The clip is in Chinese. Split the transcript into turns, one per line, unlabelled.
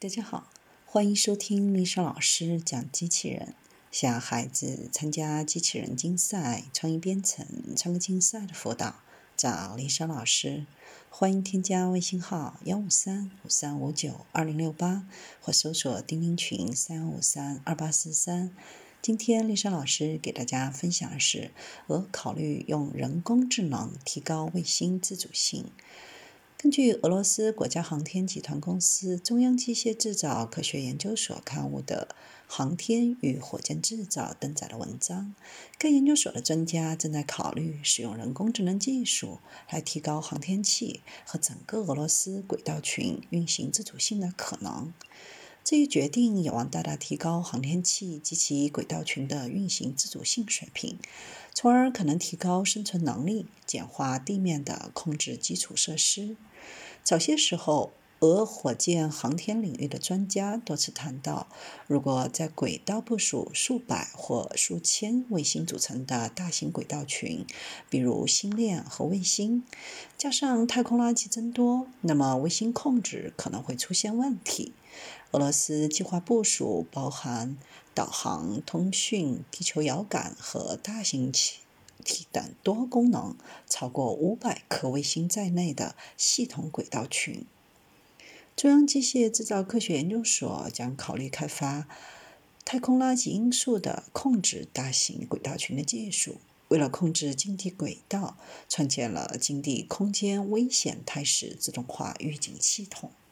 大家好，欢迎收听丽莎老师讲机器人。想孩子参加机器人竞赛、创意编程、创客竞赛的辅导，找丽莎老师。欢迎添加微信号幺五三五三五九二零六八，或搜索钉钉群三五三二八四三。今天丽莎老师给大家分享的是：俄考虑用人工智能提高卫星自主性。根据俄罗斯国家航天集团公司中央机械制造科学研究所刊物的《航天与火箭制造》登载的文章，该研究所的专家正在考虑使用人工智能技术来提高航天器和整个俄罗斯轨道群运行自主性的可能。这一决定有望大大提高航天器及其轨道群的运行自主性水平，从而可能提高生存能力，简化地面的控制基础设施。早些时候，俄火箭航天领域的专家多次谈到，如果在轨道部署数百或数千卫星组成的大型轨道群，比如星链和卫星，加上太空垃圾增多，那么卫星控制可能会出现问题。俄罗斯计划部署包含导航、通讯、地球遥感和大型气体等多功能、超过五百颗卫星在内的系统轨道群。中央机械制造科学研究所将考虑开发太空垃圾因素的控制大型轨道群的技术。为了控制近地轨道，创建了近地空间危险态势自动化预警系统。